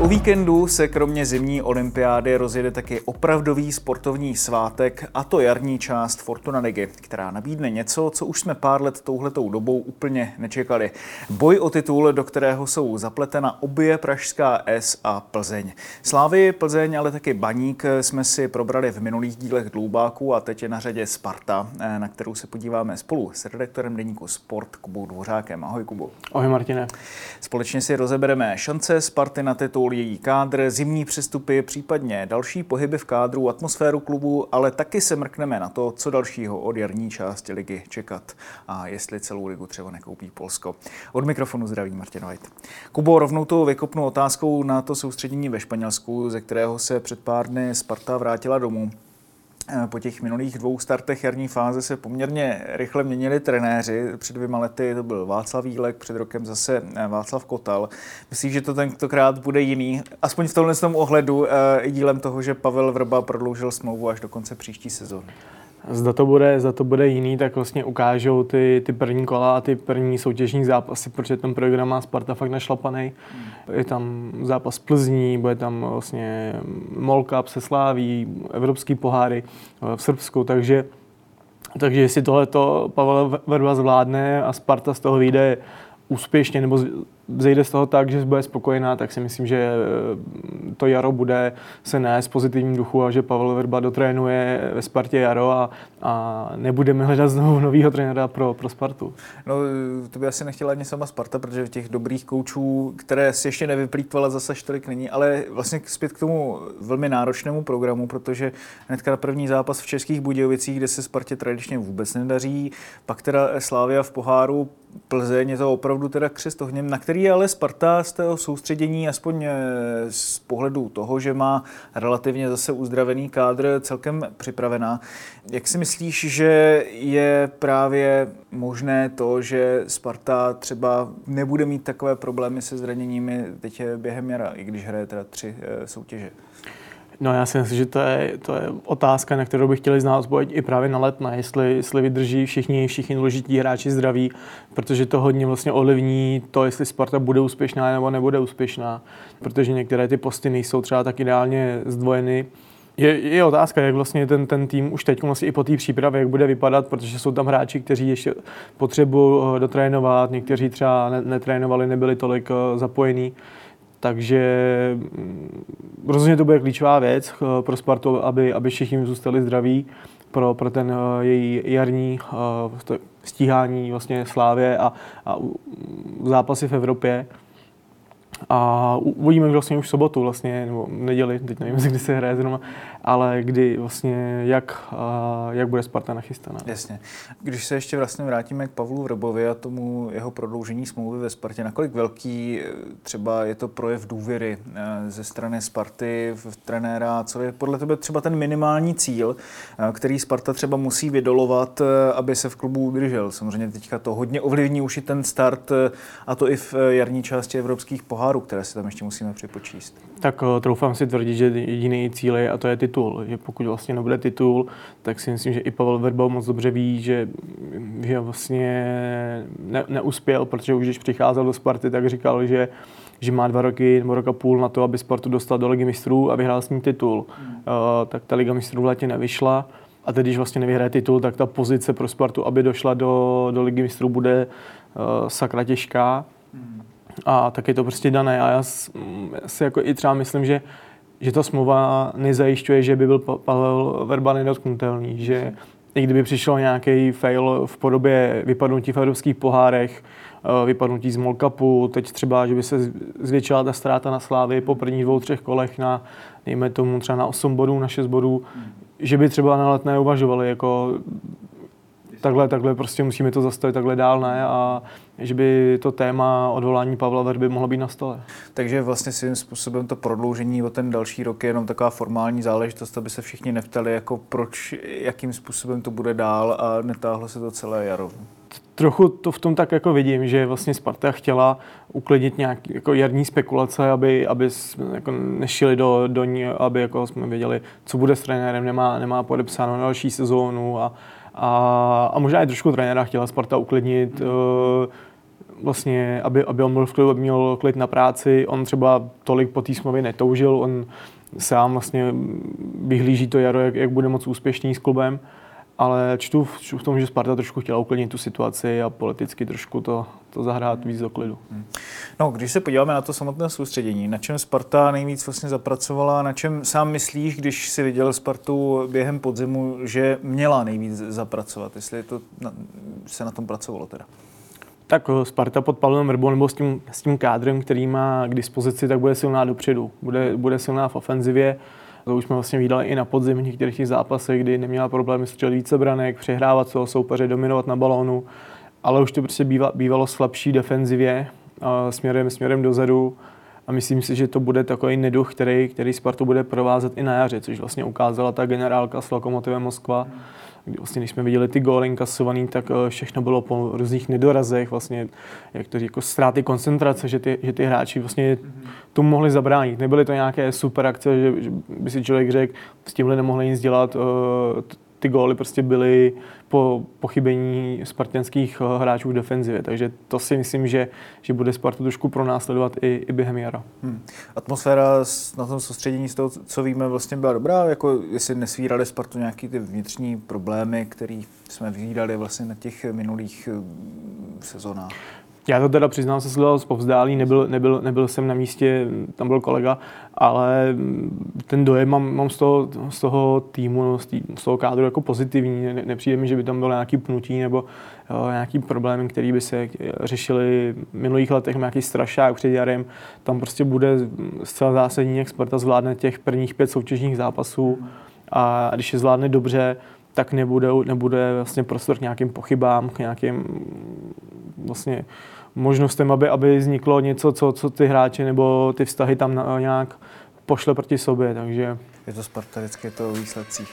O víkendu se kromě zimní olympiády rozjede taky opravdový sportovní svátek, a to jarní část Fortuna Ligy, která nabídne něco, co už jsme pár let touhletou dobou úplně nečekali. Boj o titul, do kterého jsou zapletena obě Pražská S a Plzeň. Slávy, Plzeň, ale taky Baník jsme si probrali v minulých dílech Dloubáku a teď je na řadě Sparta, na kterou se podíváme spolu s redaktorem deníku Sport Kubou Dvořákem. Ahoj Kubu. Ahoj Martine. Společně si rozebereme šance Sparty na titul, její kádr, zimní přestupy, případně další pohyby v kádru, atmosféru klubu, ale taky se mrkneme na to, co dalšího od jarní části ligy čekat a jestli celou ligu třeba nekoupí Polsko. Od mikrofonu zdraví Martin White. Kubo, rovnou to vykopnu otázkou na to soustředění ve Španělsku, ze kterého se před pár dny Sparta vrátila domů. Po těch minulých dvou startech jarní fáze se poměrně rychle měnili trenéři. Před dvěma lety to byl Václav Vílek, před rokem zase Václav Kotal. Myslím, že to tentokrát bude jiný, aspoň v tomhle tom ohledu, i dílem toho, že Pavel Vrba prodloužil smlouvu až do konce příští sezóny. Zda to bude, zda to bude jiný, tak vlastně ukážou ty, ty první kola a ty první soutěžní zápasy, protože ten program má Sparta fakt našlapaný. Je tam zápas Plzní, bude tam vlastně Cup se Sláví, evropský poháry v Srbsku, takže takže jestli tohleto Pavel Verba zvládne a Sparta z toho vyjde úspěšně nebo zejde z toho tak, že bude spokojená, tak si myslím, že to jaro bude se nést pozitivním duchu a že Pavel Verba dotrénuje ve Spartě jaro a, a nebudeme hledat znovu nového trenéra pro, pro Spartu. No, to by asi nechtěla ani sama Sparta, protože těch dobrých koučů, které si ještě nevyplýtvala, zase tolik není, ale vlastně zpět k tomu velmi náročnému programu, protože hnedka první zápas v Českých Budějovicích, kde se Spartě tradičně vůbec nedaří, pak teda Slávia v poháru Plzeň je to opravdu teda křest ohněm, na který ale Sparta z toho soustředění, aspoň z pohledu toho, že má relativně zase uzdravený kádr, celkem připravená. Jak si myslíš, že je právě možné to, že Sparta třeba nebude mít takové problémy se zraněními teď během jara, i když hraje teda tři soutěže? No já si myslím, že to je, to je otázka, na kterou bych chtěli znát odpověď i právě na letna, jestli, jestli vydrží všichni, všichni důležití hráči zdraví, protože to hodně vlastně ovlivní to, jestli Sparta bude úspěšná nebo nebude úspěšná, protože některé ty posty nejsou třeba tak ideálně zdvojeny. Je, je otázka, jak vlastně ten, ten tým už teď vlastně i po té přípravě, jak bude vypadat, protože jsou tam hráči, kteří ještě potřebují dotrénovat, někteří třeba netrénovali, nebyli tolik zapojení. Takže rozhodně to bude klíčová věc pro Spartu, aby, aby všichni zůstali zdraví pro, pro ten její jarní stíhání vlastně Slávě a, a zápasy v Evropě. A uvidíme vlastně už v sobotu vlastně, nebo neděli, teď nevím, kdy se hraje zrovna, ale kdy vlastně, jak, jak bude Sparta nachystaná. Jasně. Když se ještě vlastně vrátíme k Pavlu Vrbovi a tomu jeho prodloužení smlouvy ve Spartě, nakolik velký třeba je to projev důvěry ze strany Sparty v trenéra, co je podle tebe třeba ten minimální cíl, který Sparta třeba musí vydolovat, aby se v klubu udržel. Samozřejmě teďka to hodně ovlivní už i ten start, a to i v jarní části evropských pohárů které si tam ještě musíme připočíst. Tak troufám si tvrdit, že jediný cíl je, a to je titul. Že pokud vlastně nebude titul, tak si myslím, že i Pavel Verba moc dobře ví, že, že vlastně ne, neuspěl, protože už když přicházel do Sparty, tak říkal, že že má dva roky nebo roka půl na to, aby Spartu dostal do Ligy mistrů a vyhrál s ním titul. Hmm. Uh, tak ta Liga mistrů v létě nevyšla. A teď, když vlastně nevyhraje titul, tak ta pozice pro Spartu, aby došla do, do Ligy mistrů, bude uh, sakra těžká. Hmm a tak je to prostě dané. A já si jako i třeba myslím, že, že ta smlouva nezajišťuje, že by byl Pavel Verba nedotknutelný, že i kdyby přišel nějaký fail v podobě vypadnutí v evropských pohárech, vypadnutí z Molkapu, teď třeba, že by se zvětšila ta ztráta na Slávy po prvních dvou, třech kolech na, dejme tomu třeba na 8 bodů, na 6 bodů, že by třeba na letné uvažovali, jako takhle, takhle prostě musíme to zastavit, takhle dál ne a že by to téma odvolání Pavla Verby mohlo být na stole. Takže vlastně svým způsobem to prodloužení o ten další rok je jenom taková formální záležitost, aby se všichni neptali, jako proč, jakým způsobem to bude dál a netáhlo se to celé jaro. Trochu to v tom tak jako vidím, že vlastně Sparta chtěla uklidnit nějaký jako jarní spekulace, aby, aby jsme jako nešili do, do ní, aby jako jsme věděli, co bude s trenérem, nemá, nemá podepsáno na další sezónu a, a, a možná i trošku trenéra chtěla Sparta uklidnit, uh, vlastně, aby, aby on byl v klidu, aby měl klid na práci. On třeba tolik po té smlouvě netoužil, on sám vlastně vyhlíží to jaro, jak, jak bude moc úspěšný s klubem ale čtu, čtu v tom, že Sparta trošku chtěla uklidnit tu situaci a politicky trošku to, to zahrát víc do klidu. Hmm. No, když se podíváme na to samotné soustředění, na čem Sparta nejvíc vlastně zapracovala, na čem sám myslíš, když si viděl Spartu během podzimu, že měla nejvíc zapracovat, jestli to na, se na tom pracovalo teda? Tak eh, Sparta pod Pavlem Vrbou nebo s tím, s tím kádrem, který má k dispozici, tak bude silná dopředu. Bude, bude silná v ofenzivě. To už jsme vlastně viděli i na podzim v některých těch zápasech, kdy neměla problémy střelit více branek, přehrávat svého soupeře, dominovat na balónu, ale už to prostě býva, bývalo slabší defenzivě směrem, směrem dozadu a myslím si, že to bude takový neduch, který, který Spartu bude provázet i na jaře, což vlastně ukázala ta generálka s Lokomotivem Moskva. Kdy vlastně, když jsme viděli ty góly inkasovaný, tak eh, všechno bylo po různých nedorazech, vlastně, jak to jako ztráty koncentrace, že ty, že ty hráči vlastně tomu mohli zabránit. Nebyly to nějaké super akce, že, že by si člověk řekl, s tímhle nemohli nic dělat, eh, ty góly prostě byly po pochybení spartanských eh, hráčů v defenzivě. Takže to si myslím, že, že bude Spartu trošku pronásledovat i, i během jara. Hmm. Atmosféra na tom soustředění z toho, co víme, vlastně byla dobrá, jako jestli nesvírali Spartu nějaký ty vnitřní problémy, které jsme viděli vlastně na těch minulých eh, sezónách. Já to teda přiznám se sledoval z povzdálí, nebyl, nebyl, nebyl jsem na místě, tam byl kolega, ale ten dojem mám, mám z, toho, z toho týmu, z, tý, z toho kádru jako pozitivní. Ne, nepřijde mi, že by tam bylo nějaký pnutí nebo jo, nějaký problém, který by se řešili v minulých letech, nějaký strašák před jarem. Tam prostě bude zcela zásadní, jak Sparta zvládne těch prvních pět soutěžních zápasů a když je zvládne dobře, tak nebude, nebude vlastně prostor k nějakým pochybám, k nějakým vlastně možnostem, aby, aby vzniklo něco, co, co ty hráči nebo ty vztahy tam nějak pošle proti sobě, takže... Je to Sparta vždycky to o výsledcích.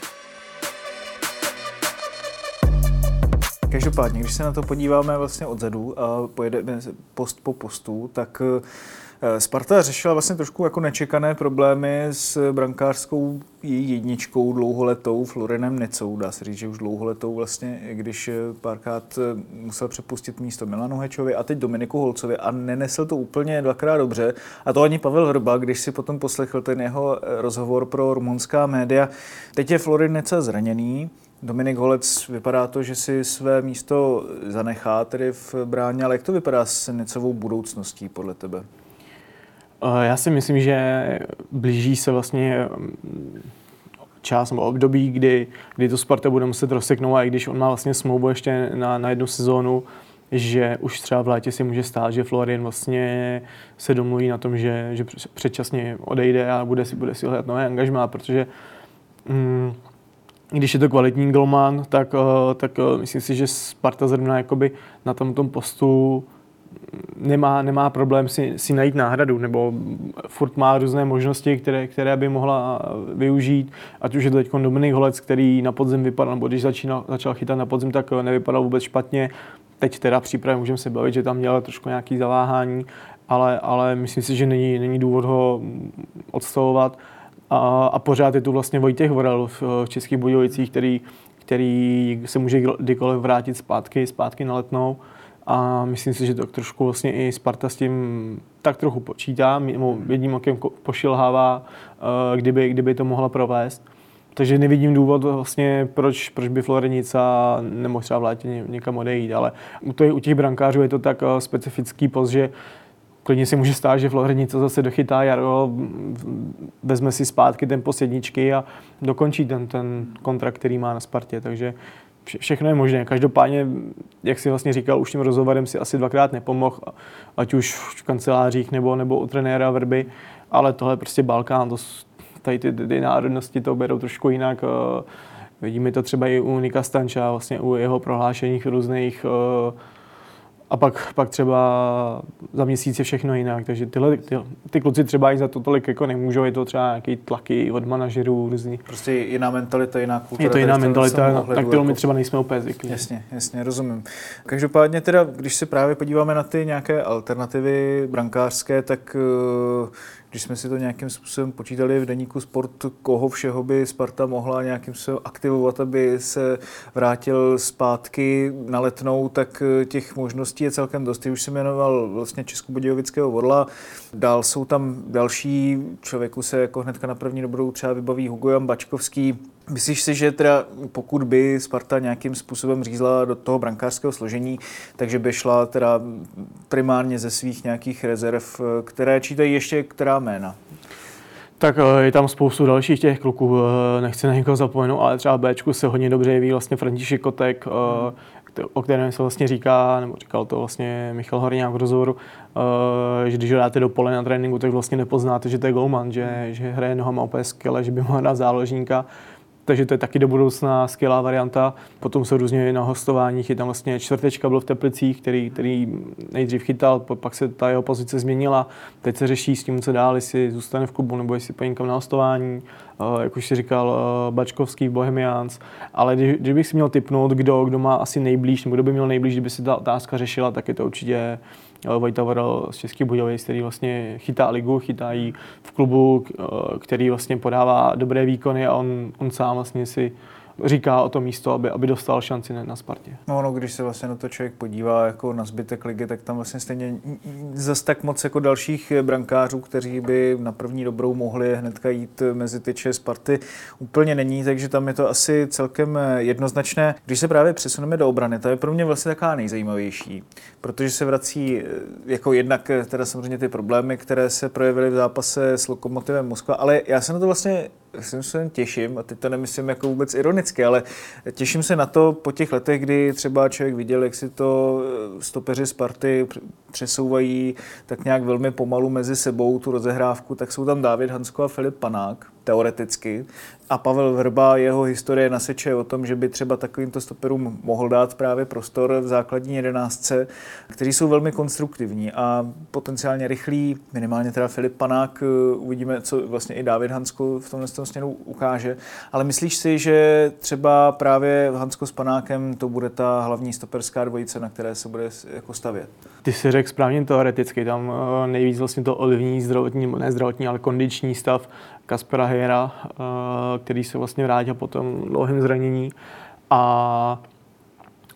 Každopádně, když se na to podíváme vlastně odzadu a pojedeme post po postu, tak Sparta řešila vlastně trošku jako nečekané problémy s brankářskou jedničkou dlouholetou Florinem Necou. Dá se říct, že už dlouholetou vlastně, když eh, párkrát eh, musel přepustit místo Milanu Hečovi a teď Dominiku Holcovi a nenesl to úplně dvakrát dobře. A to ani Pavel Vrba, když si potom poslechl ten jeho rozhovor pro rumunská média. Teď je Florin Neca zraněný, Dominik Holec, vypadá to, že si své místo zanechá tedy v bráně, ale jak to vypadá s Necovou budoucností podle tebe? Eh, já si myslím, že blíží se vlastně mm, čas nebo období, kdy, kdy to Sparta bude muset rozseknout a i když on má vlastně smlouvu ještě na, na jednu sezónu, že už třeba v létě si může stát, že Florian vlastně se domluví na tom, že, že předčasně odejde a bude si, bude si hledat nové angažmá, protože mm, když je to kvalitní golman, tak, eh, tak eh, myslím si, že Sparta zrovna jakoby na tom, tom postu nemá, nemá problém si, si najít náhradu, nebo furt má různé možnosti, které, které by mohla využít, ať už je to teď Dominik Holec, který na podzim vypadal, nebo když začínal, začal chytat na podzim, tak nevypadal vůbec špatně. Teď teda přípravě můžeme se bavit, že tam měl trošku nějaký zaváhání, ale, ale myslím si, že není, není důvod ho odstavovat. A, a pořád je tu vlastně Vojtěch Vorel v, v Českých Budějovicích, který, který se může kdykoliv vrátit zpátky, zpátky na letnou a myslím si, že to trošku vlastně i Sparta s tím tak trochu počítá, jedním okem pošilhává, eh, kdyby, kdyby to mohla provést. Takže nevidím důvod vlastně, proč, proč by Florenica nemohl třeba v létě někam odejít, ale u, to, u těch brankářů je to tak eh, specifický post, že klidně si může stát, že Florenica zase dochytá jaro, vezme si zpátky ten posledničky a dokončí ten, ten kontrakt, který má na Spartě. Takže vše, všechno je možné. Každopádně, jak si vlastně říkal, už tím rozhovorem si asi dvakrát nepomohl, ať už v kancelářích nebo, nebo u trenéra Vrby, ale tohle je prostě Balkán, to, tady ty, ty národnosti to berou trošku jinak. Eh, Vidíme to třeba i u Nika Stanča, vlastně u jeho prohlášeních různých uh, a pak, pak třeba za měsíc je všechno jinak. Takže tyhle, ty, ty kluci třeba i za to tolik jako nemůžou, je to třeba nějaký tlaky od manažerů různý. Prostě jiná mentalita, jiná kultura. Je to jiná mentalita, na, na kterou my jako... třeba nejsme úplně zvyklí. Jasně, jasně, rozumím. Každopádně teda, když se právě podíváme na ty nějaké alternativy brankářské, tak uh, když jsme si to nějakým způsobem počítali v deníku sport, koho všeho by Sparta mohla nějakým způsobem aktivovat, aby se vrátil zpátky na letnou, tak eh, těch možností je celkem dost. Ty už jsem jmenoval vlastně Českobudějovického vodla, dál jsou tam další, člověku se jako hnedka na první dobrou třeba vybaví Hugo Jan Bačkovský, Myslíš si, že teda pokud by Sparta nějakým způsobem řízla do toho brankářského složení, takže by šla teda primárně ze svých nějakých rezerv, které čítají ještě která jména? Tak eh, je tam spoustu dalších těch kluků, eh, nechci na někoho zapomenout, ale třeba Bčku se hodně dobře jeví vlastně František Kotek, o kterém se vlastně říká, nebo říkal to vlastně Michal Horňák v rozhovoru, že když ho dáte do pole na tréninku, tak vlastně nepoznáte, že to je golman, že, že hraje nohama úplně skvěle, že by mohl dát záložníka takže to je taky do budoucna skvělá varianta. Potom jsou různě na hostováních, je tam vlastně čtvrtečka byl v Teplicích, který, který nejdřív chytal, pak se ta jeho pozice změnila. Teď se řeší s tím, co dál, jestli zůstane v klubu nebo jestli pojde na hostování. Uh, jak už si říkal, uh, Bačkovský, Bohemians. Ale když, když bych si měl typnout, kdo, kdo má asi nejblíž, nebo kdo by měl nejblíž, kdyby se ta otázka řešila, tak je to určitě Vojta Vorel z Český Budějovic, který vlastně chytá ligu, chytá ji v klubu, který vlastně podává dobré výkony a on, on sám vlastně si říká o to místo, aby, aby dostal šanci na, Spartě. No, no, když se vlastně na to člověk podívá jako na zbytek ligy, tak tam vlastně stejně zas tak moc jako dalších brankářů, kteří by na první dobrou mohli hnedka jít mezi tyče Sparty, úplně není, takže tam je to asi celkem jednoznačné. Když se právě přesuneme do obrany, to je pro mě vlastně taková nejzajímavější, protože se vrací jako jednak teda samozřejmě ty problémy, které se projevily v zápase s Lokomotivem Moskva, ale já se na to vlastně se těším, a teď to nemyslím jako vůbec ironicky, ale těším se na to po těch letech, kdy třeba člověk viděl, jak si to eh, stopeři Sparty přesouvají tak nějak velmi pomalu mezi sebou tu rozehrávku, tak jsou tam David Hansko a Filip Panák, teoreticky. A Pavel Vrba, jeho historie naseče o tom, že by třeba takovýmto stoperům mohl dát právě prostor v základní jedenáctce, kteří jsou velmi konstruktivní a potenciálně rychlí, minimálně teda Filip Panák, eh, uvidíme, co vlastně i David Hansko v tomhle směru ukáže. Ale myslíš si, že třeba právě Hansko s Panákem to bude ta hlavní stoperská dvojice, na které se bude jako stavět? Ty si řekl správně teoreticky, tam eh, nejvíc vlastně to olivní zdravotní, ne zdravotní, ale kondiční stav Kaspera Hejera, eh, který se vlastně vrátil po tom dlouhém zranění. A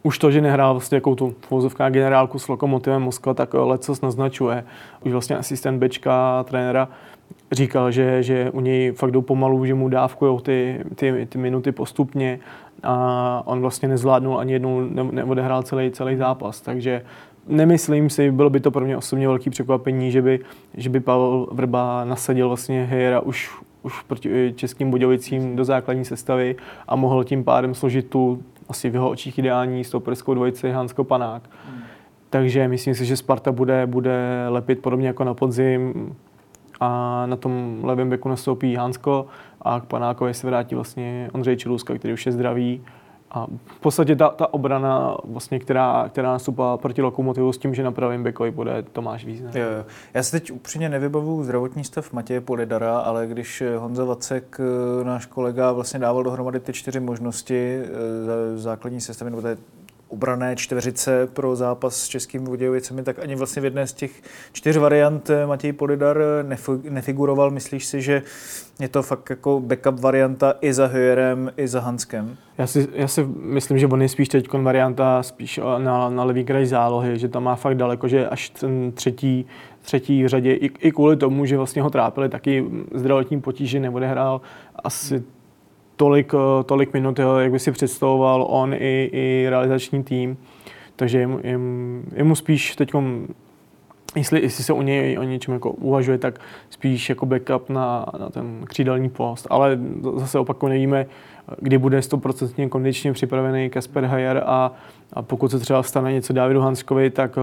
už to, že nehrál vlastně jakou tu fouzovká generálku s Lokomotivem Moskva, tak lecos naznačuje. Už vlastně asistent Bečka, trenéra, říkal, že, že u něj fakt jdou pomalu, že mu dávkují ty, ty, ty minuty postupně a on vlastně nezvládnul ani jednou, neodehrál celý, celý zápas, takže nemyslím si, bylo by to pro mě osobně velký překvapení, že by, že by Pavel Vrba nasadil vlastně Hejera už, už proti českým Budějovicím do základní sestavy a mohl tím pádem složit tu asi v jeho očích ideální stoperskou dvojici Hansko Panák. Hmm. Takže myslím si, že Sparta bude, bude lepit podobně jako na podzim a na tom levém beku nastoupí Hansko a k Panákovi se vrátí vlastně Ondřej Čiluska, který už je zdravý a v podstatě ta, ta obrana, vlastně, která, která nastupá proti Lokomotivu s tím, že na pravém bekovi bude Tomáš jo. Já si teď upřímně nevybavuju zdravotní stav Matěje Polidara, ale když Honza Vacek, eh, náš kolega, vlastně dával dohromady ty čtyři možnosti eh, základní sestavy, nebo obrané čtveřice pro zápas s českými Budějovicemi, tak ani vlastně v jedné z těch čtyř variant eh, Matěj Polidar nefiguroval. Myslíš si, že je to fakt jako backup varianta i za Höjerem, i za Hanskem? Já si, já si myslím, že on je spíš teď varianta spíš na, na levý kraj zálohy, že tam má fakt daleko, že až ten třetí, třetí řadě, i, i kvůli tomu, že vlastně ho trápili taky zdravotní potíže, neodehrál asi tolik, eh, tolik minut, jak by si představoval on i, i realizační tým. Takže jemu, jemu, jemu spíš teď, jestli, jestli se o, něj, o něčem jako uvažuje, tak spíš jako backup na, na ten křídelní post. Ale zase opakuju, nevíme, kdy bude 100% kondičně připravený Kasper Hajer a, a pokud se třeba stane něco Davidu Hanskovi, tak uh,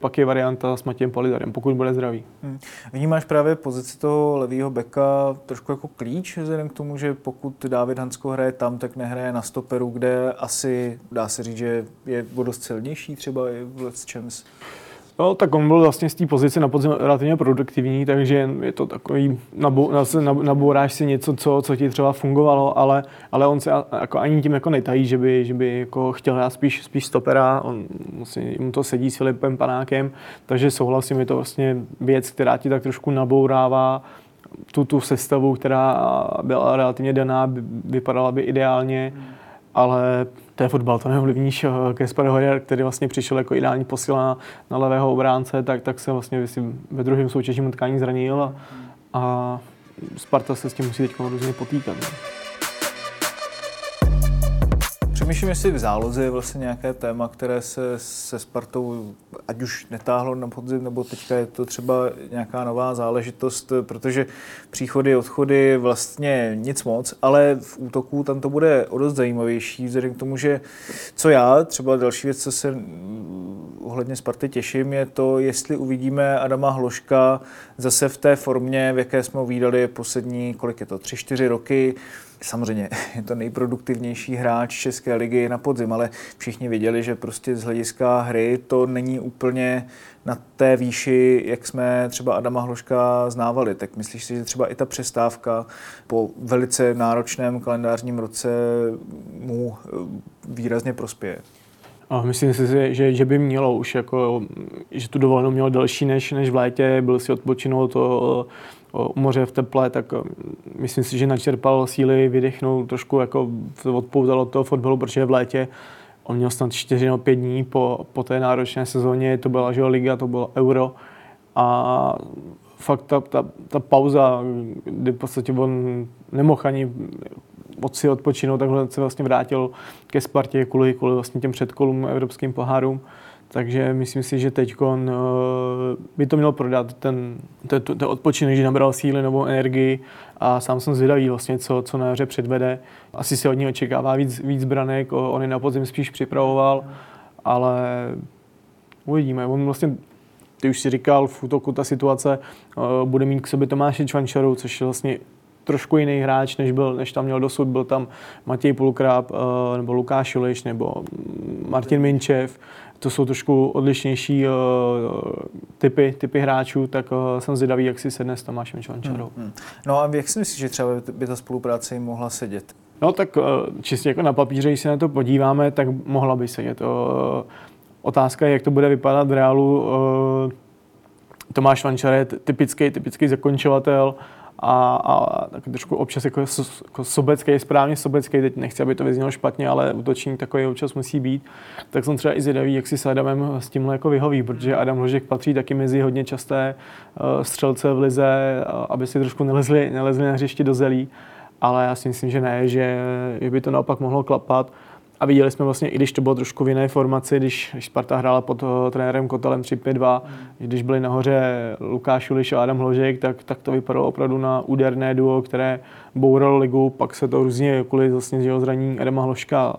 pak je varianta s Matějem Polidarem, pokud bude zdravý. Hmm. Vnímáš právě pozici toho levého beka trošku jako klíč, vzhledem k tomu, že pokud David Hansko hraje tam, tak nehraje na stoperu, kde asi dá se říct, že je dost silnější třeba i v Let's Champs. No, tak on byl vlastně z té pozice na podzim relativně produktivní, takže je to takový, nabou, nabouráš si něco, co, co ti třeba fungovalo, ale, ale on se jako ani tím jako netají, že by, že by jako chtěl hrát spíš, spíš stopera, on vlastně, mu to sedí s Filipem Panákem, takže souhlasím, je to vlastně věc, která ti tak trošku nabourává tu, tu sestavu, která byla relativně daná, vypadala by ideálně, ale to je fotbal, to neovlivníš. Kasper Hoyer, který vlastně přišel jako ideální posila na levého obránce, tak, tak se vlastně myslím, ve druhém soutěžním utkání zranil a, a Sparta se s tím musí teď různě potýkat. Ne? Přemýšlím, jestli v záloze je vlastně nějaké téma, které se se Spartou ať už netáhlo na podzim, nebo teďka je to třeba nějaká nová záležitost, protože příchody, odchody vlastně nic moc, ale v útoku tam to bude o dost zajímavější, vzhledem k tomu, že co já, třeba další věc, co se ohledně Sparty těším, je to, jestli uvidíme Adama Hloška zase v té formě, v jaké jsme ho viděli poslední, kolik je to, tři, čtyři roky, Samozřejmě je to nejproduktivnější hráč České ligy na podzim, ale všichni viděli, že prostě z hlediska hry to není úplně na té výši, jak jsme třeba Adama Hloška znávali. Tak myslíš si, že třeba i ta přestávka po velice náročném kalendářním roce mu eh, výrazně prospěje? A myslím si, že, že by mělo už jako, že tu dovolenou mělo delší než, než v létě, byl si odpočinout to u moře v teple, tak eh, myslím si, že načerpal síly, vydechnul trošku, jako odpoutal od toho fotbalu, protože v létě on měl snad 4 nebo 5 dní po, po té náročné sezóně, to byla že liga, to bylo euro a fakt ta, ta, ta pauza, kdy v podstatě on nemohl ani od si odpočinout, takhle se vlastně vrátil ke Spartě kvůli, kvůli vlastně těm předkolům evropským pohárům. Takže myslím si, že teď uh, by to mělo prodat ten, ten, ten odpočinek, že nabral síly nebo energii a sám jsem zvědavý vlastně, co, co na jaře předvede. Asi se od něj očekává víc, víc branek, on je na podzim spíš připravoval, ale uvidíme. On vlastně ty už si říkal, v útoku ta situace uh, bude mít k sobě Tomáše Čvančaru, což je vlastně trošku jiný hráč, než, byl, než tam měl dosud. Byl tam Matěj Pulkráp, uh, nebo Lukáš Juliš, nebo Martin Minčev to jsou trošku odlišnější uh, typy, typy hráčů, tak uh, jsem zvědavý, jak si sedne s Tomášem Čvančarou. Hmm, hmm. No a jak si myslíš, že třeba by ta spolupráce jim mohla sedět? No tak uh, čistě jako na papíře, když se na to podíváme, tak mohla by sedět. Uh, otázka je, jak to bude vypadat v reálu. Uh, Tomáš Vančar je typický, typický zakončovatel, a, a tak trošku občas jako, jako sobecký, správně sobecký, teď nechci, aby to vyznělo špatně, ale útočník takový občas musí být, tak jsem třeba i zvědavý, jak si s Adamem s tímhle jako vyhoví, protože Adam Hložek patří taky mezi hodně časté uh, střelce v lize, uh, aby si trošku nelezli, nelezli na hřišti do zelí, ale já si myslím, že ne, že by to naopak mohlo klapat. A viděli jsme vlastně, i když to bylo trošku v jiné formaci, když, když Sparta hrála pod uh, trenérem Kotelem 3-5-2, mm. když byli nahoře Lukáš Uliš a Adam Hložek, tak, tak to vypadalo opravdu na úderné duo, které bouralo ligu, pak se to různě kvůli vlastně jeho zranění Adama Hložka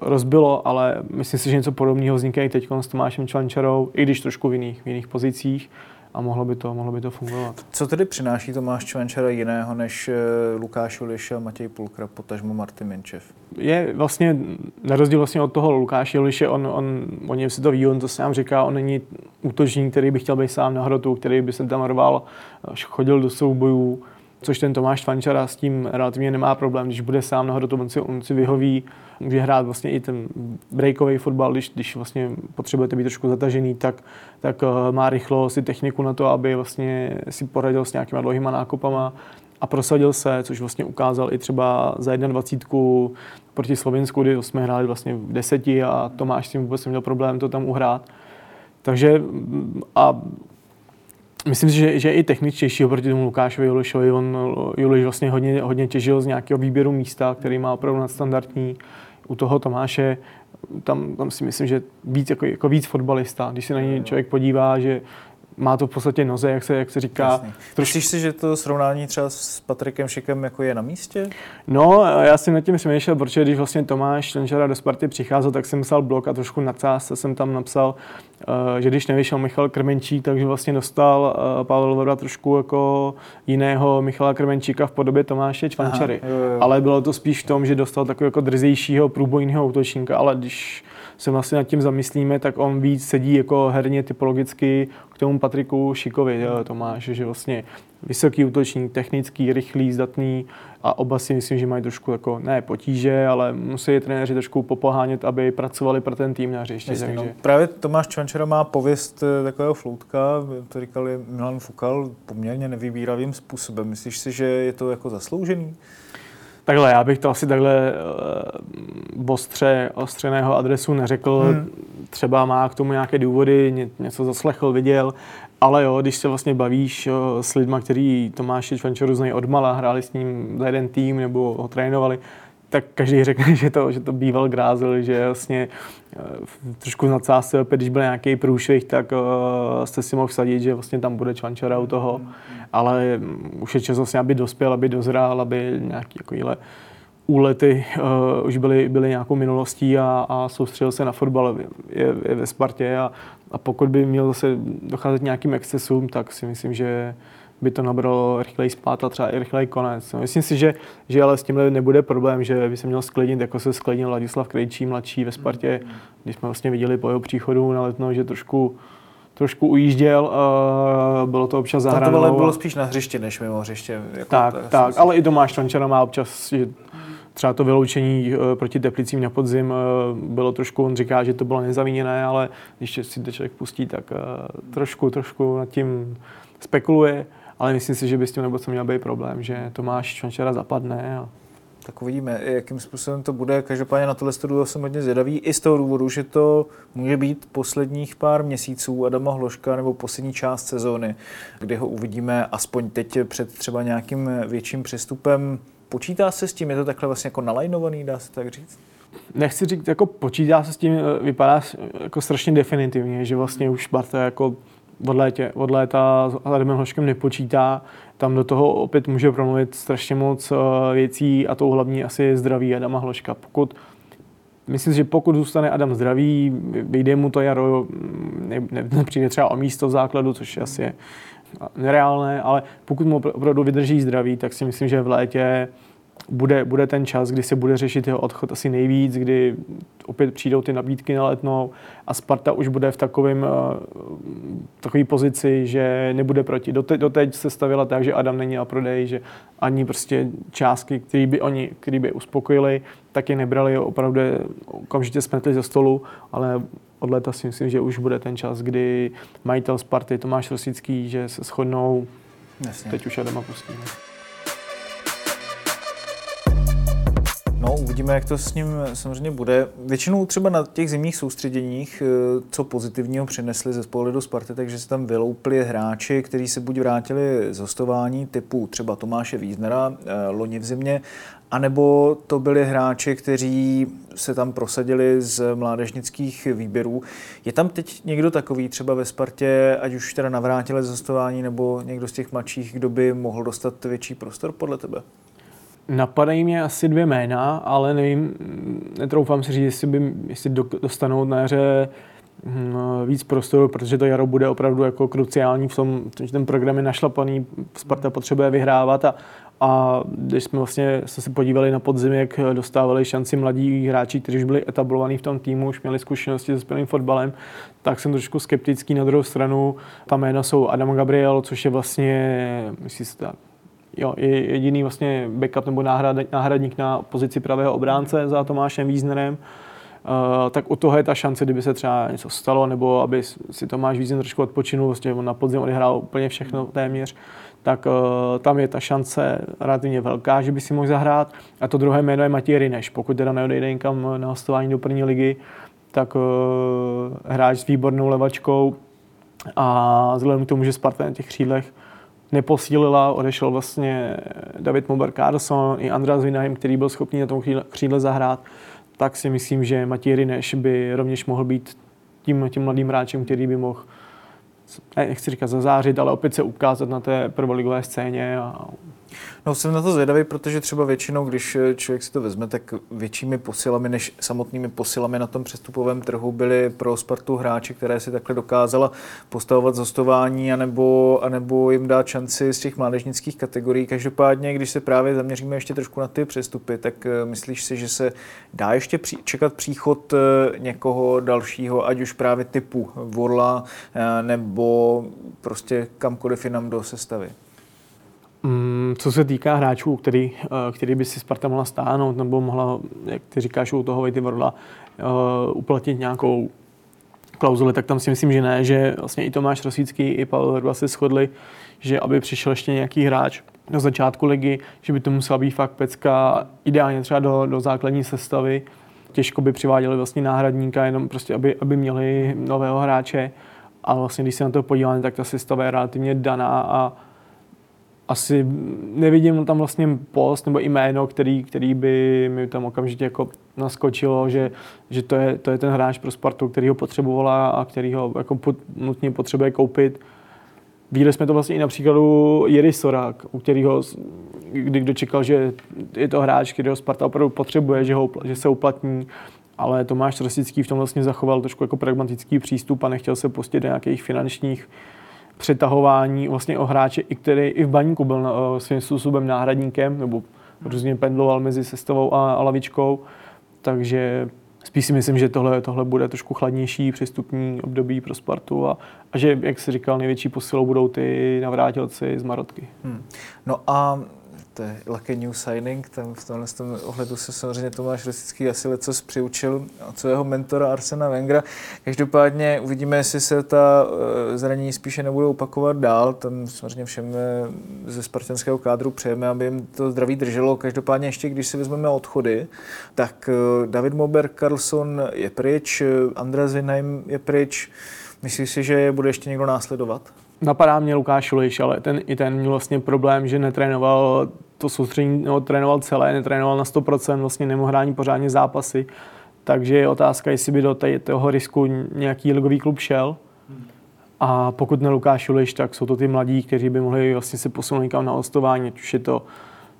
rozbilo, ale myslím si, že něco podobného vzniká i teď s Tomášem Čvančarou, i když trošku v jiných, v jiných pozicích a mohlo by to, mohlo by to fungovat. Co tedy přináší Tomáš Čvenčera jiného než eh, Lukáš Uliš a Matěj Pulkra, potažmo Martin Minčev? Je vlastně, na rozdíl vlastně od toho Lukáše Uliše, on, on, on si to ví, on to sám říká, on není útočník, který by chtěl být sám na hrotu, který by se tam rval, chodil do soubojů, což ten Tomáš Tvančara s tím relativně nemá problém, když bude sám nahoru, to on si, on si vyhoví, může hrát vlastně i ten breakový fotbal, když, když vlastně potřebujete být trošku zatažený, tak, tak uh, má rychlost i techniku na to, aby vlastně si poradil s nějakýma dlouhýma nákupama a prosadil se, což vlastně ukázal i třeba za 21 proti Slovensku, kdy jsme hráli vlastně v deseti a Tomáš s tím vůbec neměl problém to tam uhrát. Takže a Myslím si, že, že i techničtější oproti tomu Lukášovi Julišovi. On, Juliš vlastně hodně, hodně těžil z nějakého výběru místa, který má opravdu nadstandardní. U toho Tomáše, tam, tam si myslím, že víc, jako, jako víc fotbalista. Když se na něj člověk podívá, že má to v podstatě noze, jak se, jak se říká. Jasný. Myslíš si, že to srovnání třeba s Patrikem Šikem jako je na místě? No, já jsem nad tím přemýšlel, protože když vlastně Tomáš Lenčara do Sparty přicházel, tak jsem psal blog a trošku nadsázce jsem tam napsal, eh, že když nevyšel Michal Krmenčík, takže vlastně dostal eh, Pavel Voda trošku jako jiného Michala Krmenčíka v podobě Tomáše Čvančary. Aha, jo, jo. Ale bylo to spíš v tom, že dostal takového jako drzejšího průbojného útočníka, ale když se vlastně nad tím zamyslíme, tak on víc sedí jako herně typologicky k tomu Patriku Šikovi, Tomáš, že vlastně vysoký útočník, technický, rychlý, zdatný a oba si myslím, že mají trošku jako, ne potíže, ale musí je trenéři trošku popohánět, aby pracovali pro ten tým na hřišti. Jasně, takže... no. Právě Tomáš Čvančera má pověst eh, takového floutka, to říkal i Milan Fukal, poměrně nevybíravým způsobem. Myslíš si, že je to jako zasloužený? Takhle, já bych to asi takhle uh, ostře, ostřeného adresu neřekl. Hmm. Třeba má k tomu nějaké důvody, ně, něco zaslechl, viděl, ale jo, když se vlastně bavíš o, s lidmi, kteří Tomáše Čvančoru znají odmala, hráli s ním za jeden tým nebo ho trénovali, tak každý řekne, že to, že to býval grázl, že vlastně uh, trošku na nadsázce, opět, když byl nějaký průšvih, tak uh, jste si mohl vsadit, že vlastně tam bude Čvančara u toho, ale um, už je čas vlastně, aby dospěl, aby dozrál, aby nějaký takovýhle úlety uh, už byly, byly nějakou minulostí a, a soustředil se na fotbal, je, je ve Spartě. A, a pokud by měl zase docházet nějakým excesům, tak si myslím, že by to nabralo rychleji spát a třeba i rychleji konec. No, myslím si, že, že ale s tímhle nebude problém, že by se měl sklidnit, jako se sklidnil Ladislav Krejčí, mladší ve Spartě, když jsme vlastně viděli po jeho příchodu na letno, že trošku trošku ujížděl, uh, bylo to občas Tam to zahranou. ale a- bylo spíš na hřiště, než mimo hřiště. Jako tak, to, tak, ale i Tomáš Čvančara má občas, že třeba to vyloučení eh, proti Teplicím na podzim eh, bylo trošku, on říká, že to bylo nezavíněné, ale když si to člověk pustí, tak eh, trošku, trošku nad tím spekuluje, ale myslím si, že by s tím nebo měl být problém, že Tomáš Čvančara zapadne a Tak uvidíme, jakým způsobem to bude. Každopádně na tohle studio jsem hodně zvědavý i z toho důvodu, že to může být posledních pár měsíců Adama Hloška nebo poslední část sezóny, kdy ho uvidíme aspoň teď před třeba nějakým větším přestupem. Počítá se s tím, je to takhle vlastně jako nalajnovaný, dá se tak říct? nechci říct, jako počítá se s tím, vypadá jako strašně definitivně, že vlastně už Sparta jako od, létě, od léta s Adamem Hloškem nepočítá. Tam do toho opět může promluvit strašně moc eh, věcí a tou hlavní asi je zdraví Adama Hloška. Pokud Myslím že pokud zůstane Adam zdravý, vyjde mu to jaro, mm, ne, ne, třeba o místo v základu, což asi je nereálné, ale pokud mu opravdu vydrží zdraví, tak si myslím, že v létě bude, bude ten čas, kdy se bude řešit jeho odchod asi nejvíc, kdy opět přijdou ty nabídky na letnou a Sparta už bude v takovém, eh, takové pozici, že nebude proti. Doteď, doteď se stavila tak, že Adam není na prodej, že ani prostě částky, které by oni který by uspokojili, tak je nebrali, opravdu okamžitě smetli ze stolu, ale od léta si myslím, že už bude ten čas, kdy majitel Sparty Tomáš Rosický, že se shodnou, Jasně. teď už Adama pustíme. No, uvidíme, jak to s ním samozřejmě bude. Většinou třeba na těch zimních soustředěních, eh, co pozitivního přinesli ze pohledu Sparty, takže se tam vyloupli hráči, kteří se buď vrátili z hostování typu třeba Tomáše Víznera eh, loni v zimě, anebo to byli hráči, kteří se tam prosadili z mládežnických výběrů. Je tam teď někdo takový třeba ve Spartě, ať už teda navrátili z hostování, nebo někdo z těch mladších, kdo by mohl dostat větší prostor podle tebe? Napadají mě asi dvě jména, ale nevím, netroufám si říct, jestli, by, jestli do- dostanou na jaře hm, víc prostoru, protože to jaro bude opravdu jako kruciální v tom, že ten program je našlapaný, Sparta potřebuje vyhrávat a, a když jsme vlastně se podívali na podzim, jak dostávali šanci mladí hráči, kteří už byli etablovaní v tom týmu, už měli zkušenosti se spělým fotbalem, tak jsem trošku skeptický. Na druhou stranu, ta jména jsou Adam Gabriel, což je vlastně, myslím si jo, je jediný vlastně backup nebo náhrad, náhradník na pozici pravého obránce za Tomášem Víznerem. Uh, tak u toho je ta šance, kdyby se třeba něco stalo, nebo aby si Tomáš Vízner trošku odpočinul, vlastně on na podzim odehrál úplně všechno téměř, tak uh, tam je ta šance relativně velká, že by si mohl zahrát. A to druhé jméno je Matěj Rineš. Pokud teda neodejde někam na hostování do první ligy, tak uh, hráč s výbornou levačkou a vzhledem k tomu, že Sparta na těch křídlech neposílila, odešel vlastně David Mober Carlson i Andreas Vinahem, který byl schopný na tom křídle, zahrát, tak si myslím, že Matěj Rineš by rovněž mohl být tím, tím mladým hráčem, který by mohl ne, nechci říkat zazářit, ale opět se ukázat na té prvoligové scéně a No jsem na to zvědavý, protože třeba většinou, když eh, člověk si to vezme, tak většími posilami než samotnými posilami na tom přestupovém trhu byli pro Spartu hráči, které si takhle dokázala postavovat zostování anebo, anebo jim dát šanci z těch mládežnických kategorií. Každopádně, když se právě zaměříme ještě trošku na ty přestupy, tak eh, myslíš si, že se dá ještě při, čekat příchod eh, někoho dalšího, ať už právě typu Vorla nebo prostě kamkoliv jinam do sestavy? Mm, co se týká hráčů, který, eh, který by si Sparta mohla stáhnout, nebo mohla, jak ty říkáš, u toho Vejty Vorla, uh, uplatnit nějakou klauzuli, tak tam si myslím, že ne, že vlastně i Tomáš Rosícký, i Pavel Hrba se shodli, že aby přišel ještě nějaký hráč na začátku ligy, že by to musela být fakt pecka, ideálně třeba do, do základní sestavy. Těžko by přiváděli vlastně náhradníka, jenom prostě, aby, aby měli nového hráče. A vlastně, když se na to podíváme, tak ta sestava je relativně daná a asi nevidím tam vlastně post nebo jméno, který, který by mi tam okamžitě jako naskočilo, že, že to, je, to je ten hráč pro Spartu, který ho potřebovala a který ho jako pot, nutně potřebuje koupit. Viděli jsme to vlastně i na příkladu Jiry Sorák, u kterého, kdy kdo čekal, že je to hráč, kterého Sparta opravdu potřebuje, že, ho, že se uplatní, ale Tomáš Rosický v tom vlastně zachoval trošku jako pragmatický přístup a nechtěl se pustit do nějakých finančních přetahování vlastně o hráče, i který i v baníku byl uh, svým způsobem náhradníkem, nebo různě pendloval mezi sestavou a, a lavičkou, takže spíš si myslím, že tohle, tohle bude trošku chladnější přestupní období pro Spartu a, a že, jak jsi říkal, největší posilou budou ty navrátilci z Marotky. Hmm. No a to je lucky new signing, tam v tomhle tom ohledu se samozřejmě Tomáš Rosický asi leco přiučil od svého mentora Arsena Wengera. Každopádně uvidíme, jestli se ta eh, zranění spíše nebudou opakovat dál. Tam samozřejmě všem eh, ze spartanského kádru přejeme, aby jim to zdraví drželo. Každopádně ještě, když si vezmeme odchody, tak eh, David Mober Carlson je pryč, Andreas Winheim je pryč. Myslíš si, že bude ještě někdo následovat? Napadá mě Lukáš Uliš, ale ten, i ten měl vlastně problém, že netrénoval to soustředění, no, trénoval celé, netrénoval na 100%, vlastně nemohl hrát pořádně zápasy. Takže je otázka, jestli by do toho risku nějaký ligový klub šel. A pokud ne Lukáš Uliš, tak jsou to ty mladí, kteří by mohli vlastně se posunout někam na hostování, ať už je to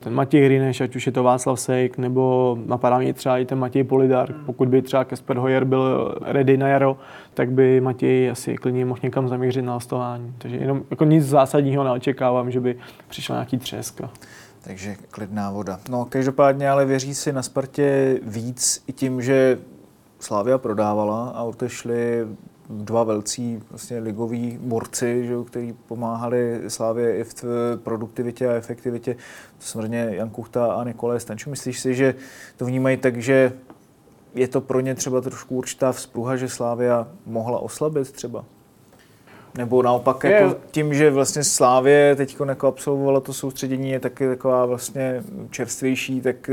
ten Matěj Hrineš, ať už je to Václav Sejk, nebo napadá mě třeba i ten Matěj Polidar. Hmm. Pokud by třeba Kasper Hoyer byl ready na jaro, tak by Matěj asi klidně mohl někam zamířit na hostování. Takže jenom jako nic zásadního neočekávám, že by přišla nějaký třeska. Takže klidná voda. No, každopádně ale věří si na Spartě víc i tím, že Slávia prodávala a odešli dva velcí vlastně ligoví borci, že, kteří pomáhali Slávě i v produktivitě a efektivitě. To samozřejmě Jan Kuchta a Nikolaj Stanču. Myslíš si, že to vnímají tak, že je to pro ně třeba trošku určitá vzpruha, že Slávia mohla oslabit třeba? Nebo naopak je. jako tím, že vlastně Slávě teď jako absolvovala to soustředění, je taky taková vlastně čerstvější, tak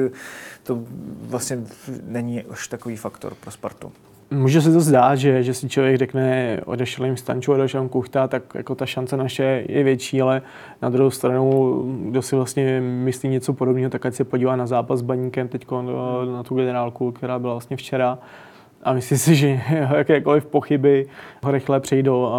to vlastně není už takový faktor pro Spartu. Může se to zdát, že, že si člověk řekne, odešel jim Stanču, odešel jim Kuchta, tak jako ta šance naše je větší, ale na druhou stranu, kdo si vlastně myslí něco podobného, tak ať se podívá na zápas s Baníkem teď na tu generálku, která byla vlastně včera a myslím si, že jakékoliv pochyby ho rychle přejdou.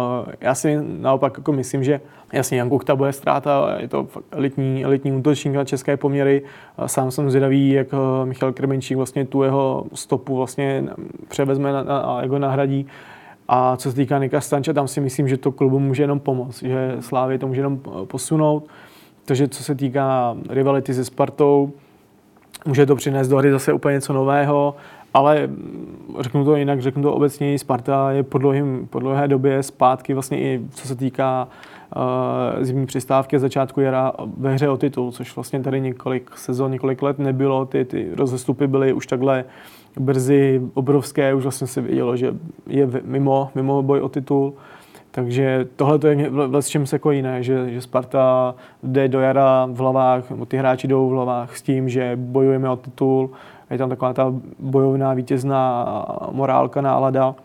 Já si naopak jako myslím, že jasně Jan Kuchta bude ztráta, je to elitní, elitní útočník na české poměry. Sám jsem zvědavý, jak eh, Michal Krmenčík vlastně tu jeho stopu vlastně převezme a jak ho nahradí. A co se týká Nika Stanča, tam si myslím, že to klubu může jenom pomoct, že Slávě to může jenom posunout. Takže co se týká rivality se Spartou, může to přinést do hry zase úplně něco nového ale řeknu to jinak, řeknu to obecně, Sparta je po, dlouhým, po dlouhé době zpátky vlastně i co se týká uh, zimní přistávky začátku jara ve hře o titul, což vlastně tady několik sezon, několik let nebylo. Ty, ty rozestupy byly už takhle brzy obrovské, už vlastně se vidělo, že je mimo, mimo boj o titul. Takže tohle to je v čem se jako jiné, že, že Sparta jde do jara v hlavách, ty hráči jdou v hlavách s tím, že bojujeme o titul, je tam taková ta bojovná vítězná morálka, nálada.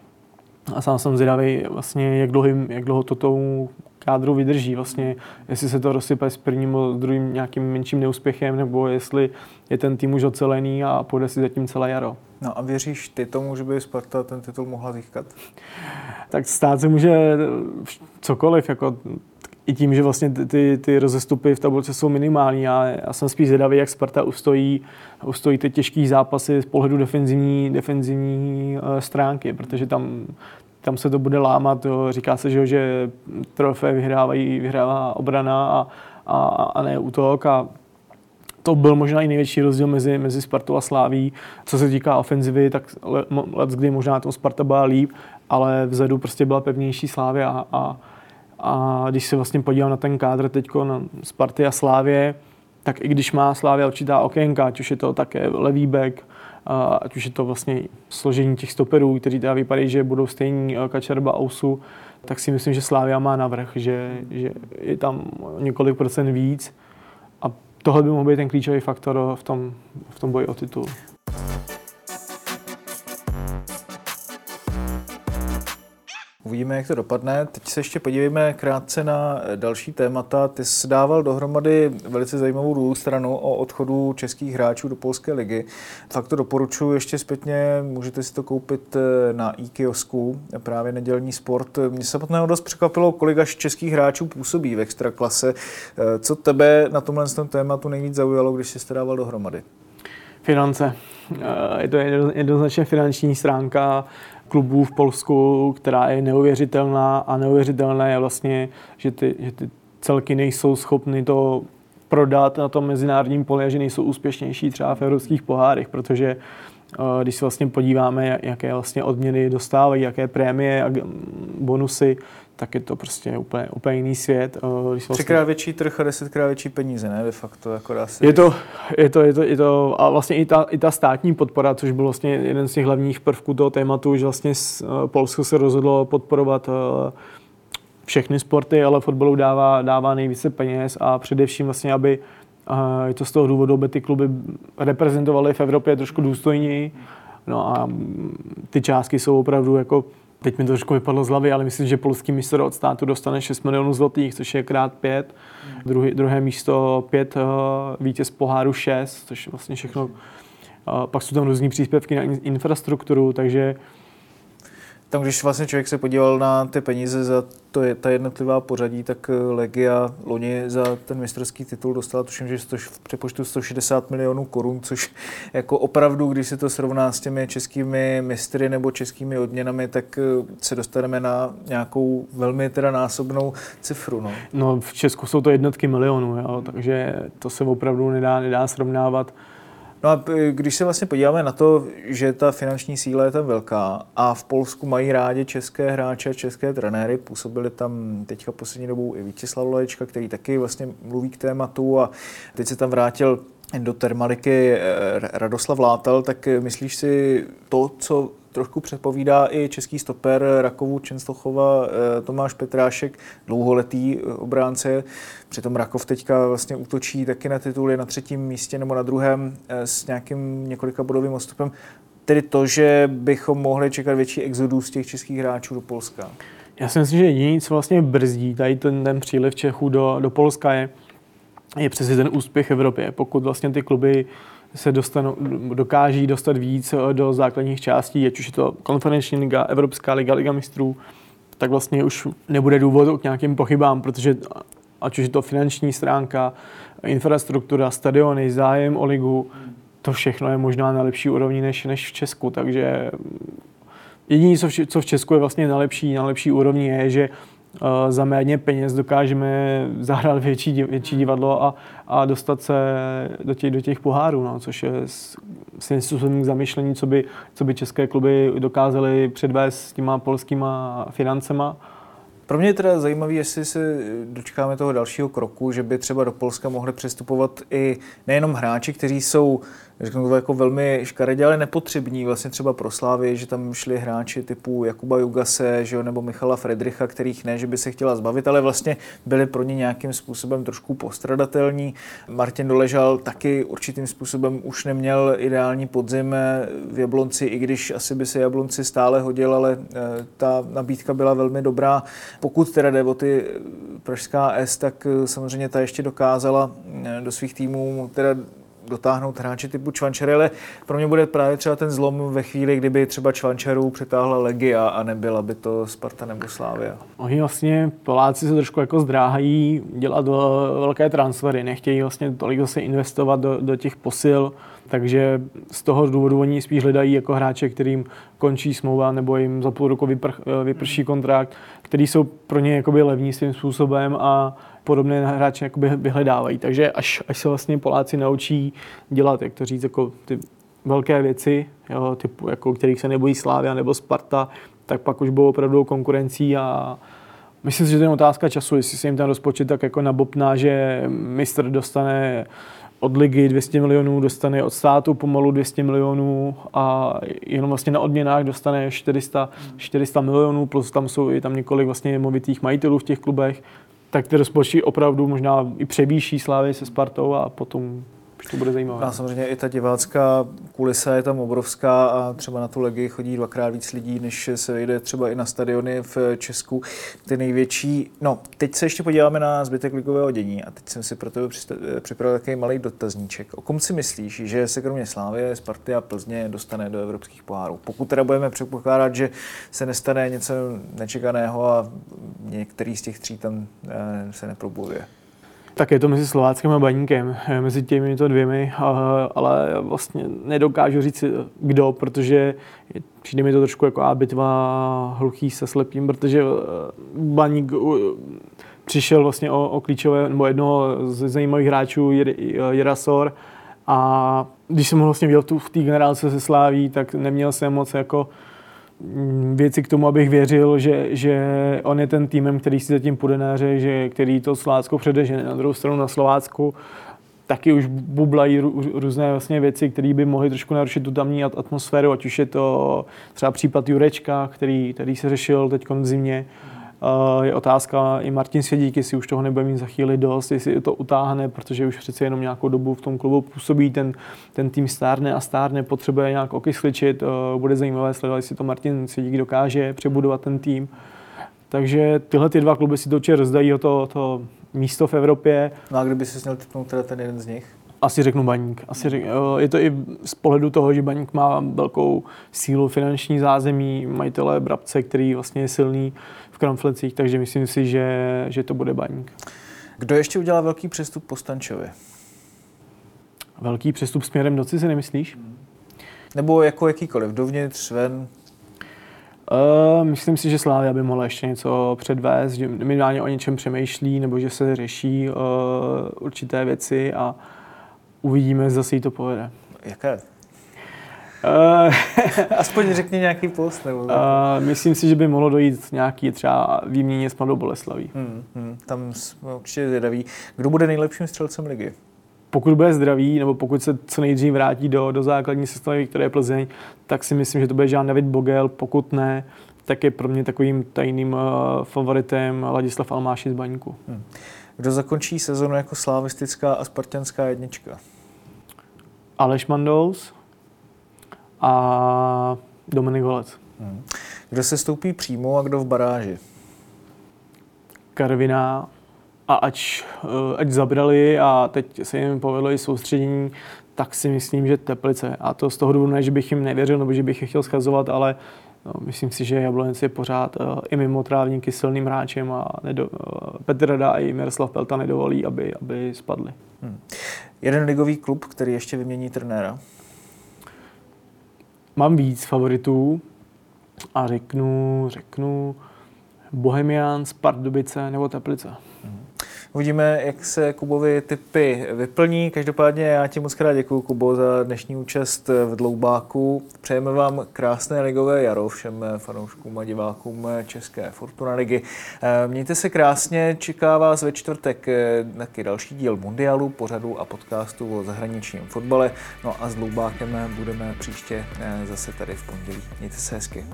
A sám jsem zvědavý, vlastně, jak, dlouho, jak dlouho to tomu kádru vydrží. Vlastně, jestli se to rozsype s prvním s druhým nějakým menším neúspěchem, nebo jestli je ten tým už ocelený a půjde si zatím celé jaro. No a věříš ty tomu, že by Sparta ten titul mohla získat? Tak stát se může cokoliv, jako i tím, že vlastně ty, ty rozestupy v tabulce jsou minimální. Já, já jsem spíš zvědavý, jak Sparta ustojí, ustojí ty těžké zápasy z pohledu defenzivní, defenzivní uh, stránky, protože tam, tam se to bude lámat. Jo. Říká se, že, že trofé vyhrávají, vyhrává obrana a, a, a ne útok. A to byl možná i největší rozdíl mezi, mezi Spartou a Sláví. Co se týká ofenzivy, tak let, kdy možná to Sparta byla líp, ale vzadu prostě byla pevnější Slávy a, a a když se vlastně podívám na ten kádr teď na Sparty a Slávě, tak i když má Slávě určitá okénka, ať už je to také levý back, ať už je to vlastně složení těch stoperů, kteří teda vypadají, že budou stejní Kačerba Ousu, tak si myslím, že Slávia má navrh, že, že je tam několik procent víc a tohle by mohl být ten klíčový faktor v tom, v tom boji o titul. Uvidíme, jak to dopadne. Teď se ještě podívejme krátce na další témata. Ty jsi dával dohromady velice zajímavou druhou stranu o odchodu českých hráčů do Polské ligy. Tak to doporučuji ještě zpětně, můžete si to koupit eh, na e-kiosku, právě nedělní sport. Mě samotného dost překvapilo, kolik až českých hráčů působí v extraklase. Eh, co tebe na tomhle tématu nejvíc zaujalo, když jsi to dával dohromady? Finance. Eh, je to jednoznačně finanční stránka klubů v Polsku, která je neuvěřitelná a neuvěřitelné je vlastně, že ty, že ty celky nejsou schopny to prodat na tom mezinárodním poli a že nejsou úspěšnější třeba v evropských pohárech, protože eh, když se vlastně podíváme, jaké vlastně odměny dostávají, jaké prémie a bonusy, tak je to prostě úplně, úplně jiný svět. Eh, když vlastně... Třikrát větší trh a desetkrát větší peníze, ne? De facto, jako dá se je to, je to, je to, je to, a vlastně i ta, i ta státní podpora, což byl vlastně jeden z těch hlavních prvků toho tématu, že vlastně eh, Polsko se rozhodlo podporovat eh, všechny sporty, ale fotbalu dává, dává nejvíce peněz a především vlastně, aby je to z toho důvodu, aby ty kluby reprezentovaly v Evropě trošku důstojněji. No a ty částky jsou opravdu jako Teď mi to trošku vypadlo z hlavy, ale myslím, že polský mistr od státu dostane 6 milionů zlotých, což je krát 5. Hmm. Druhý, druhé místo 5, uh, eh, vítěz poháru 6, což je vlastně všechno. Uh, pak jsou tam různý příspěvky na infrastrukturu, takže tam, když vlastně člověk se podíval na ty peníze za to je ta jednotlivá pořadí, tak eh, Legia loni za ten mistrovský titul dostala, tuším, že v přepočtu 160 milionů korun, což jako opravdu, když se to srovná s těmi českými mistry nebo českými odměnami, tak eh, se dostaneme na nějakou velmi teda násobnou cifru. No, no v Česku jsou to jednotky milionů, jo, takže to se opravdu nedá, nedá srovnávat. No a když se vlastně podíváme na to, že ta finanční síla je tam velká a v Polsku mají rádi české hráče, české trenéry, působili tam teďka poslední dobou i Vítězslav Loječka, který taky vlastně mluví k tématu a teď se tam vrátil do termaliky eh, Radoslav Látal, tak myslíš si to, co trošku předpovídá i český stoper Rakovu Čenstochova eh, Tomáš Petrášek, dlouholetý eh, obránce. Přitom Rakov teďka vlastně útočí taky na tituly na třetím místě nebo na druhém eh, s nějakým několika bodovým odstupem. Tedy to, že bychom mohli čekat větší exodus těch českých hráčů do Polska. Já si myslím, že jediný, co vlastně brzdí tady ten, ten příliv Čechů do, do Polska je, je přesně ten úspěch v Evropě. Pokud vlastně ty kluby se dostanou, dokáží dostat víc eh, do základních částí, ať už je to konferenční liga, Evropská liga, liga mistrů, tak vlastně už nebude důvod k nějakým pochybám, protože ať už je to finanční stránka, infrastruktura, stadiony, zájem o ligu, to všechno je možná na lepší úrovni než, než v Česku, takže jediné, co v, Česku je vlastně na lepší, na lepší úrovni, je, že Eh, za méně peněz dokážeme zahrát větší, větší divadlo a, a dostat se do těch, do těch pohárů, no, což je svým způsobem k zamýšlení, co by, co by české kluby dokázaly předvést s těma polskýma financema. Pro mě je teda zajímavé, jestli se dočkáme toho dalšího kroku, že by třeba do Polska mohli přestupovat i nejenom hráči, kteří jsou řeknu to jako velmi škaredě, ale nepotřební vlastně třeba pro Slávy, že tam šli hráči typu Jakuba Jugase že jo, nebo Michala Fredricha, kterých ne, že by se chtěla zbavit, ale vlastně byli pro ně nějakým způsobem trošku postradatelní. Martin Doležal taky určitým způsobem už neměl ideální podzim v Jablonci, i když asi by se Jablonci stále hodil, ale eh, ta nabídka byla velmi dobrá. Pokud teda jde o ty Pražská S, tak eh, samozřejmě ta ještě dokázala eh, do svých týmů teda dotáhnout hráči typu Čvančery, ale pro mě bude právě třeba ten zlom ve chvíli, kdyby třeba Čvančerů přetáhla Legia a nebyla by to Sparta nebo Slávia. Oni vlastně Poláci se trošku jako zdráhají dělat velké transfery, nechtějí vlastně tolik zase investovat do, do těch posil, takže z toho důvodu oni spíš hledají jako hráče, kterým končí smlouva nebo jim za půl roku vypr, vyprší kontrakt, který jsou pro ně jakoby levní svým způsobem a podobné hráče vyhledávají. Takže až, až se vlastně Poláci naučí dělat, jak to říct, jako ty velké věci, jo, typu, jako, kterých se nebojí Slávia nebo Sparta, tak pak už budou opravdu konkurencí a myslím si, že to je otázka času, jestli se jim ten rozpočet tak jako nabopná, že mistr dostane od ligy 200 milionů, dostane od státu pomalu 200 milionů a jenom vlastně na odměnách dostane 400, 400 milionů, plus tam jsou i tam několik vlastně movitých majitelů v těch klubech, tak ty rozpočty opravdu možná i převýší Slávy se Spartou a potom to bude zajímavé. A samozřejmě i ta divácká kulisa je tam obrovská a třeba na tu legii chodí dvakrát víc lidí, než se vejde třeba i na stadiony v Česku. Ty největší, no teď se ještě podíváme na zbytek ligového dění a teď jsem si pro tebe připravil takový malý dotazníček. O kom si myslíš, že se kromě Slávy, Sparty a Plzně dostane do evropských pohárů? Pokud teda budeme předpokládat, že se nestane něco nečekaného a některý z těch tří tam eh, se neprobuje. Tak je to mezi Slováckem a Baníkem, eh, mezi těmi to dvěmi, ale vlastně nedokážu říct kdo, protože přijde mi to trošku jako a bitva hluchý se slepým, protože eh, Baník přišel vlastně o, o klíčové, nebo jednoho z zajímavých hráčů, Jirasor, a když jsem ho vlastně viděl tu, v té generálce se Sláví, tak neměl jsem moc jako Mm, věci k tomu, abych věřil, že, že on je ten týmem, který si zatím půjde na hře, že, který to Slovácko předežene. Na druhou stranu na Slovácku taky už bublají různé vlastně věci, které by mohly trošku narušit tu tamní atmosféru, ať už je to třeba případ Jurečka, který, který se řešil teď v zimě, je otázka i Martin Svědík, jestli už toho nebude mít za chvíli dost, jestli to utáhne, protože už přece jenom nějakou dobu v tom klubu působí, ten, ten tým stárne a stárne, potřebuje nějak okysličit, bude zajímavé sledovat, jestli to Martin Svědík dokáže přebudovat ten tým. Takže tyhle ty dva kluby si to určitě rozdají o to, to místo v Evropě. No a kdyby si měl typnout teda ten jeden z nich? Asi řeknu baník. Asi řek, je to i z pohledu toho, že baník má velkou sílu finanční zázemí, majitele Brabce, který vlastně je silný v Kramflecích, takže myslím si, že, že to bude baník. Kdo ještě udělal velký přestup po Stančovi? Velký přestup směrem do cizy, nemyslíš? Nebo jako jakýkoliv, dovnitř, ven? Uh, myslím si, že Slávia by mohla ještě něco předvést, že minimálně o něčem přemýšlí, nebo že se řeší uh, určité věci a uvidíme, zase jí to povede. Jaké? Uh, Aspoň řekni nějaký post. Nebo... Uh, myslím si, že by mohlo dojít nějaký třeba výměně s Mladou Boleslaví. Hmm, hmm, tam jsme určitě zvědaví. Kdo bude nejlepším střelcem ligy? Pokud bude zdravý, nebo pokud se co nejdřív vrátí do, do základní sestavy, které je Plzeň, tak si myslím, že to bude Jean David Bogel. Pokud ne, tak je pro mě takovým tajným uh, favoritem Ladislav Almáši z Baníku. Hmm. Kdo zakončí sezonu jako slavistická a spartianská jednička? Aleš Mandous, a Dominik Holec. Hmm. Kdo se stoupí přímo a kdo v baráži? Karviná a ať, eh, ať zabrali a teď se jim povedlo i soustředění, tak si myslím, že Teplice. A to z toho důvodu ne, že bych jim nevěřil nebo že bych je chtěl schazovat, ale no, myslím si, že Jablonec je pořád uh, i mimo trávníky silným hráčem a nedo, uh, Petr Rada a i Miroslav Pelta nedovolí, aby, aby spadli. Hmm. Jeden ligový klub, který ještě vymění trenéra? Mám víc favoritů a řeknu, řeknu Bohemians, Pardubice nebo Teplice. Uvidíme, jak se Kubovi typy vyplní. Každopádně já ti moc krát děkuji, Kubo, za dnešní účast v Dloubáku. Přejeme vám krásné ligové jaro všem fanouškům a divákům České Fortuna ligy. Mějte se krásně, čeká vás ve čtvrtek taky další díl Mundialu, pořadu a podcastu o zahraničním fotbale. No a s Dloubákem budeme příště zase tady v pondělí. Mějte se hezky.